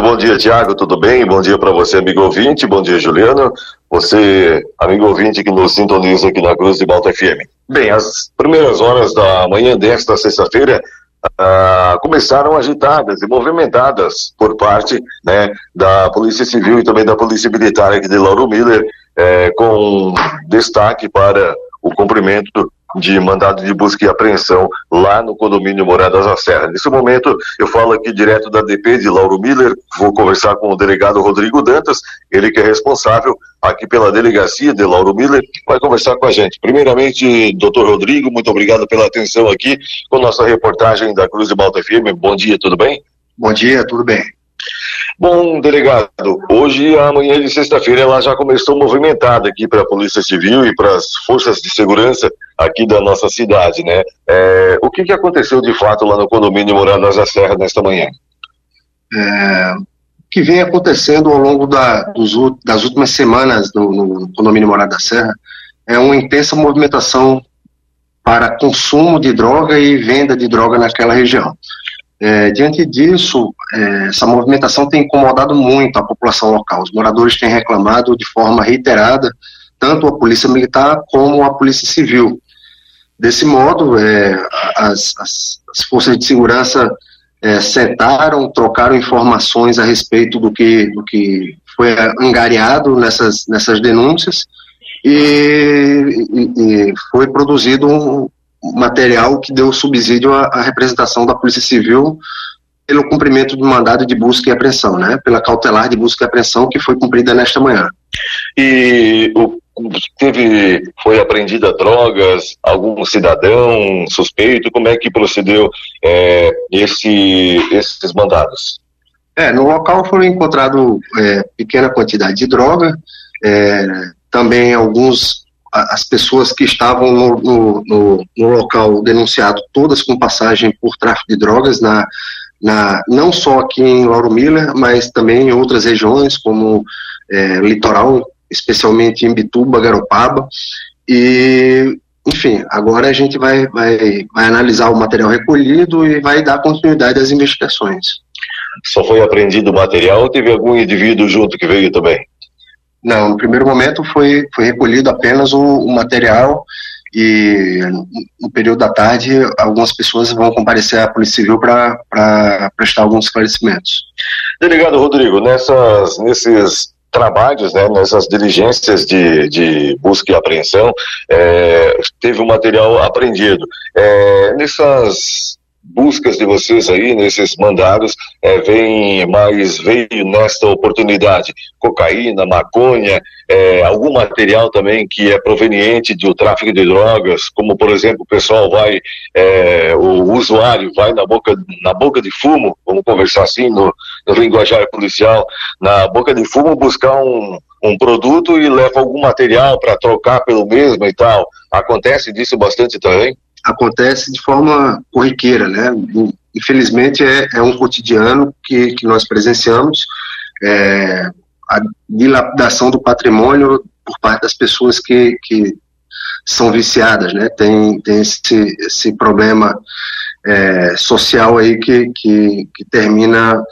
Muito bom dia, Tiago, tudo bem? Bom dia para você, amigo ouvinte. Bom dia, Juliano. Você, amigo ouvinte que nos sintoniza aqui na Cruz de Malta FM. Bem, as primeiras horas da manhã desta sexta-feira ah, começaram agitadas e movimentadas por parte né, da Polícia Civil e também da Polícia Militar aqui de Lauro Miller, eh, com destaque para o cumprimento de mandado de busca e apreensão lá no condomínio Moradas da Serra. Nesse momento, eu falo aqui direto da DP de Lauro Miller, vou conversar com o delegado Rodrigo Dantas, ele que é responsável aqui pela delegacia de Lauro Miller, vai conversar com a gente. Primeiramente, doutor Rodrigo, muito obrigado pela atenção aqui com nossa reportagem da Cruz de Malta FM. Bom dia, tudo bem? Bom dia, tudo bem. Bom, delegado, hoje, amanhã de sexta-feira, ela já começou movimentada aqui para a Polícia Civil e para as forças de segurança aqui da nossa cidade, né? É, o que, que aconteceu de fato lá no condomínio Moradas da Serra nesta manhã? É, que vem acontecendo ao longo da, dos, das últimas semanas no, no condomínio Moradas da Serra é uma intensa movimentação para consumo de droga e venda de droga naquela região. É, diante disso, é, essa movimentação tem incomodado muito a população local. Os moradores têm reclamado de forma reiterada, tanto a Polícia Militar como a Polícia Civil. Desse modo, é, as, as, as, forças de segurança é, sentaram, trocaram informações a respeito do que, do que foi angariado nessas, nessas denúncias e, e, e foi produzido um, material que deu subsídio à, à, representação da Polícia Civil pelo cumprimento do mandado de busca e apreensão, né? Pela cautelar de busca e apreensão que foi cumprida nesta manhã. E o, teve, foi apreendida drogas, algum cidadão suspeito, como é que procedeu é, esse, esses mandados? É, no local foram encontrados é, pequena quantidade de droga, é, também alguns as pessoas que estavam no, no, no, no, local denunciado, todas com passagem por tráfico de drogas, na, na, não só aqui em Lauro Miller, mas também em outras regiões, como é, litoral, especialmente em Bituba, Garopaba. E, enfim, agora a gente vai, vai, vai analisar o material recolhido e vai dar continuidade às investigações. Só foi apreendido o material ou teve algum indivíduo junto que veio também? Não, no primeiro momento foi, foi recolhido apenas o, o material e no período da tarde algumas pessoas vão comparecer à Polícia Civil para prestar alguns esclarecimentos. Delegado Rodrigo, nessas, nesses trabalhos, né, nessas diligências de, de busca e apreensão, é, teve o um material apreendido. É, nessas buscas de vocês aí, nesses mandados, é, vem mais, veio nesta oportunidade cocaína, maconha, é, algum material também que é proveniente do tráfico de drogas, como por exemplo o pessoal vai, é, o usuário vai na boca, na boca de fumo, vamos conversar assim no, no linguajar policial, na boca de fumo buscar um, um produto e leva algum material para trocar pelo mesmo e tal. Acontece disso bastante também? Acontece de forma corriqueira, né? Infelizmente é, é um cotidiano que, que nós presenciamos, é, a dilapidação do patrimônio por parte das pessoas que, que são viciadas, né? Tem, tem esse, esse problema é, social aí que, que, que termina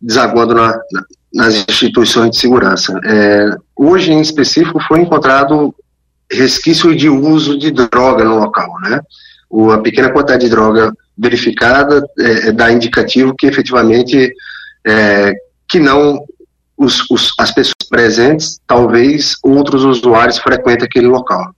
desaguando na, na, nas instituições de segurança. É, hoje, em específico, foi encontrado resquício de uso de droga no local, né? o, a pequena quantidade de droga verificada é, é, dá indicativo que efetivamente é, que não os, os, as pessoas presentes, talvez outros usuários frequentem aquele local.